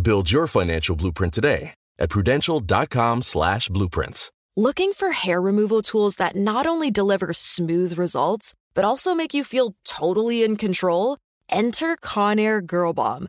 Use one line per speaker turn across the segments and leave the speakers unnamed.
Build your financial blueprint today at prudential.com slash blueprints.
Looking for hair removal tools that not only deliver smooth results, but also make you feel totally in control? Enter Conair Girl Bomb.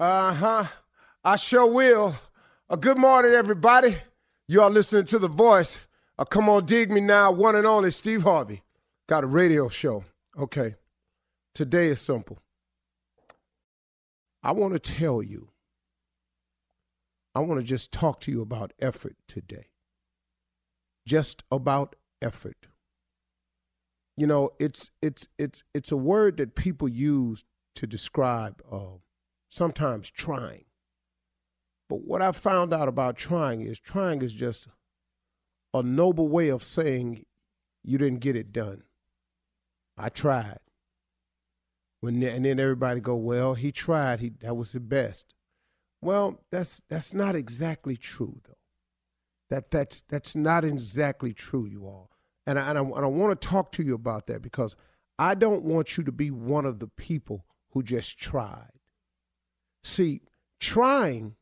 Uh huh. I sure will. Uh, good morning, everybody. You are listening to The Voice. Uh, come on, dig me now. One and only Steve Harvey. Got a radio show. Okay. Today is simple. I want to tell you, I want to just talk to you about effort today. Just about effort. You know, it's it's it's it's a word that people use to describe uh, sometimes trying. But what I found out about trying is trying is just a noble way of saying you didn't get it done. I tried. When and then everybody go, well, he tried. He that was the best. Well, that's that's not exactly true though. That that's that's not exactly true, you all. And I, and I, and I want to talk to you about that because I don't want you to be one of the people who just tried. See, trying,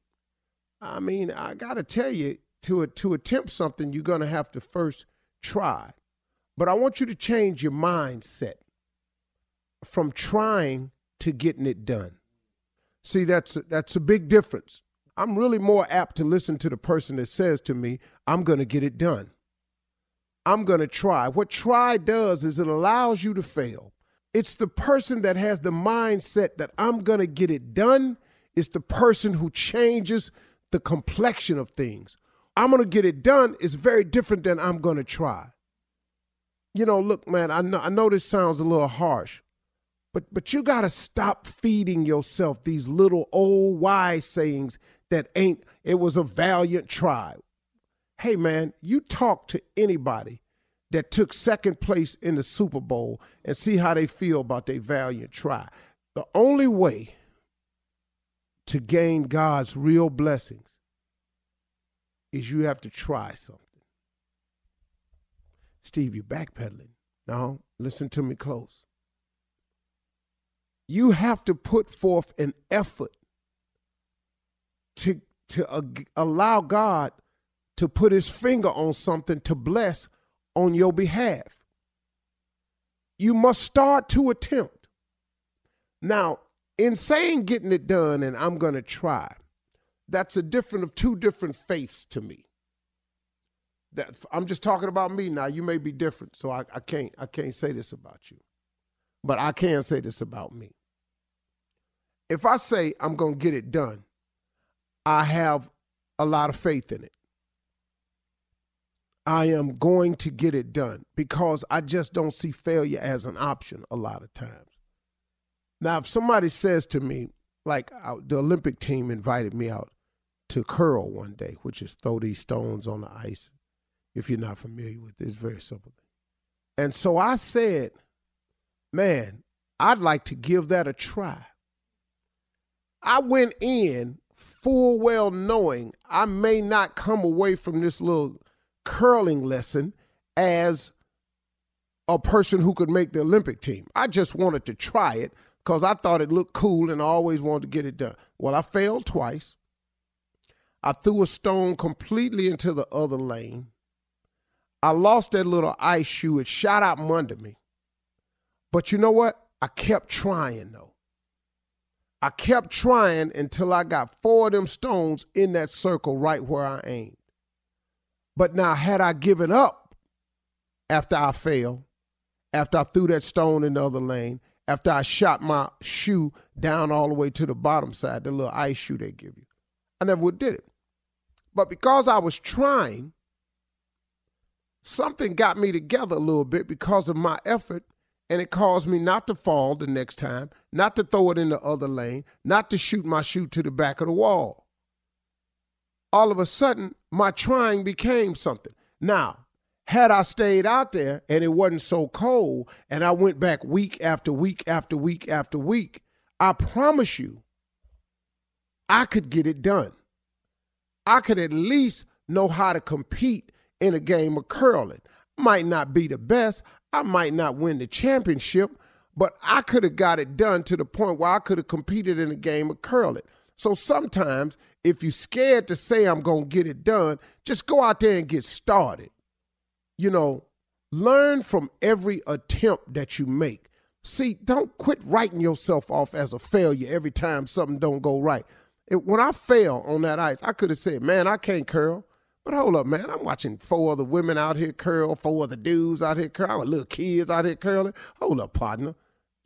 I mean, I got to tell you, to, to attempt something, you're going to have to first try. But I want you to change your mindset from trying to getting it done. See, that's a, that's a big difference. I'm really more apt to listen to the person that says to me, I'm going to get it done. I'm going to try. What try does is it allows you to fail. It's the person that has the mindset that I'm going to get it done. It's the person who changes the complexion of things. I'm going to get it done is very different than I'm going to try. You know, look, man, I know, I know this sounds a little harsh, but but you got to stop feeding yourself these little old wise sayings that ain't it was a valiant try hey man, you talk to anybody that took second place in the Super Bowl and see how they feel about their valiant try. The only way to gain God's real blessings is you have to try something. Steve, you're backpedaling. No, listen to me close. You have to put forth an effort to, to uh, allow God to put his finger on something to bless on your behalf. You must start to attempt. Now, in saying getting it done and I'm going to try, that's a different of two different faiths to me. That I'm just talking about me now. You may be different, so I, I can't I can't say this about you. But I can say this about me. If I say I'm going to get it done, I have a lot of faith in it. I am going to get it done because I just don't see failure as an option a lot of times. Now, if somebody says to me, like uh, the Olympic team invited me out to curl one day, which is throw these stones on the ice. If you're not familiar with it, it's very simple. And so I said, man, I'd like to give that a try. I went in full well knowing I may not come away from this little curling lesson as a person who could make the Olympic team. I just wanted to try it because I thought it looked cool and I always wanted to get it done. Well, I failed twice. I threw a stone completely into the other lane. I lost that little ice shoe. It shot out from under me. But you know what? I kept trying though. I kept trying until I got four of them stones in that circle right where I aimed. But now, had I given up after I failed, after I threw that stone in the other lane, after I shot my shoe down all the way to the bottom side, the little ice shoe they give you, I never would did it. But because I was trying, something got me together a little bit because of my effort, and it caused me not to fall the next time, not to throw it in the other lane, not to shoot my shoe to the back of the wall. All of a sudden, my trying became something. Now, had I stayed out there and it wasn't so cold and I went back week after week after week after week, I promise you, I could get it done. I could at least know how to compete in a game of curling. Might not be the best, I might not win the championship, but I could have got it done to the point where I could have competed in a game of curling. So sometimes, if you're scared to say I'm going to get it done, just go out there and get started. You know, learn from every attempt that you make. See, don't quit writing yourself off as a failure every time something don't go right. It, when I fell on that ice, I could have said, "Man, I can't curl." But hold up, man. I'm watching four other women out here curl, four other dudes out here curling, little kids out here curling. Hold up, partner.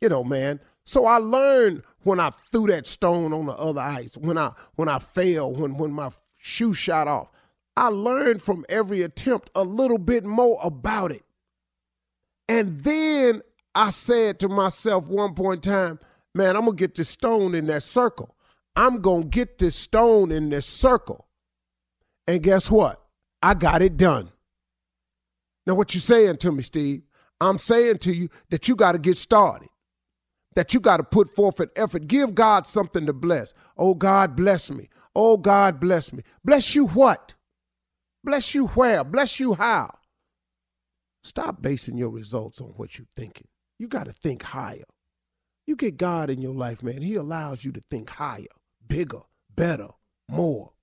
You know, man. So I learned when I threw that stone on the other ice, when I when I fell, when when my shoe shot off. I learned from every attempt a little bit more about it. And then I said to myself one point in time, man, I'm gonna get this stone in that circle. I'm gonna get this stone in this circle. And guess what? I got it done. Now, what you saying to me, Steve? I'm saying to you that you got to get started, that you got to put forth an effort. Give God something to bless. Oh, God, bless me. Oh, God, bless me. Bless you what? Bless you where? Bless you how? Stop basing your results on what you're thinking. You got to think higher. You get God in your life, man. He allows you to think higher, bigger, better, more.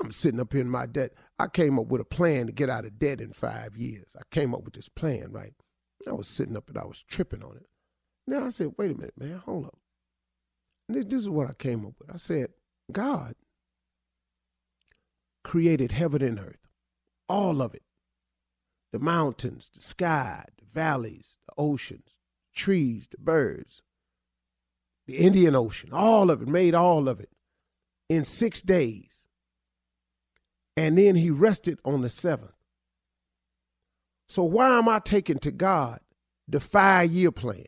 I'm sitting up here in my debt. I came up with a plan to get out of debt in five years. I came up with this plan, right? I was sitting up and I was tripping on it. Then I said, wait a minute, man, hold up. This, this is what I came up with. I said, God created heaven and earth, all of it the mountains, the sky, the valleys, the oceans, trees, the birds, the Indian Ocean, all of it, made all of it in six days and then he rested on the seventh. So why am I taking to God the five year plan?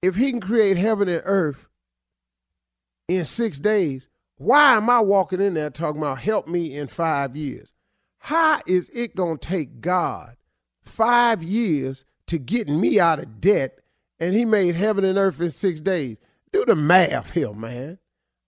If he can create heaven and earth in six days, why am I walking in there talking about help me in five years? How is it going to take God five years to get me out of debt and he made heaven and earth in six days? Do the math here, man.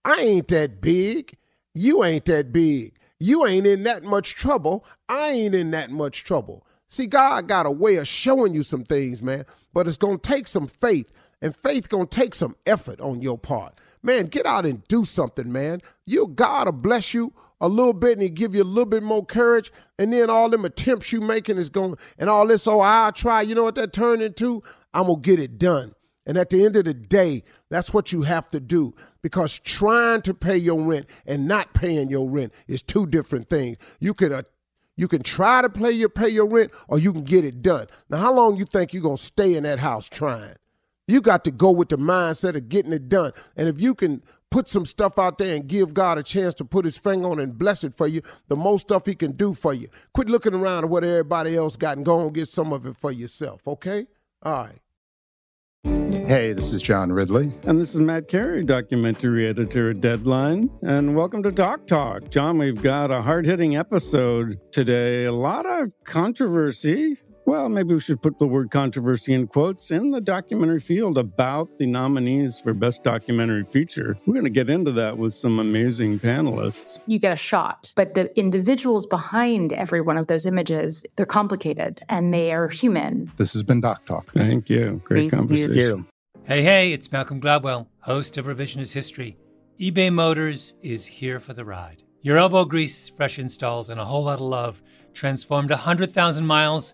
I ain't that big. You ain't that big. You ain't in that much trouble. I ain't in that much trouble. See, God got a way of showing you some things, man, but it's going to take some faith, and faith to take some effort on your part. Man, get out and do something, man. You God will bless you a little bit and he give you a little bit more courage, and then all them attempts you making is going and all this, oh, I'll try. You know what that turned into? I'm gonna get it done. And at the end of the day, that's what you have to do because trying to pay your rent and not paying your rent is two different things. You can uh, you can try to play your pay your rent or you can get it done. Now, how long you think you're going to stay in that house trying? You got to go with the mindset of getting it done. And if you can put some stuff out there and give God a chance to put his finger on it and bless it for you, the most stuff he can do for you. Quit looking around at what everybody else got and go and get some of it for yourself, okay? All right.
Hey, this is John Ridley.
And this is Matt Carey, documentary editor at Deadline. And welcome to Doc Talk. John, we've got a hard hitting episode today. A lot of controversy. Well, maybe we should put the word controversy in quotes in the documentary field about the nominees for Best Documentary Feature. We're going to get into that with some amazing panelists.
You get a shot, but the individuals behind every one of those images, they're complicated and they are human.
This has been Doc Talk.
Thank you. Great
Thank
conversation.
You.
Hey, hey, it's Malcolm Gladwell, host of Revisionist History. eBay Motors is here for the ride. Your elbow grease, fresh installs, and a whole lot of love transformed 100,000 miles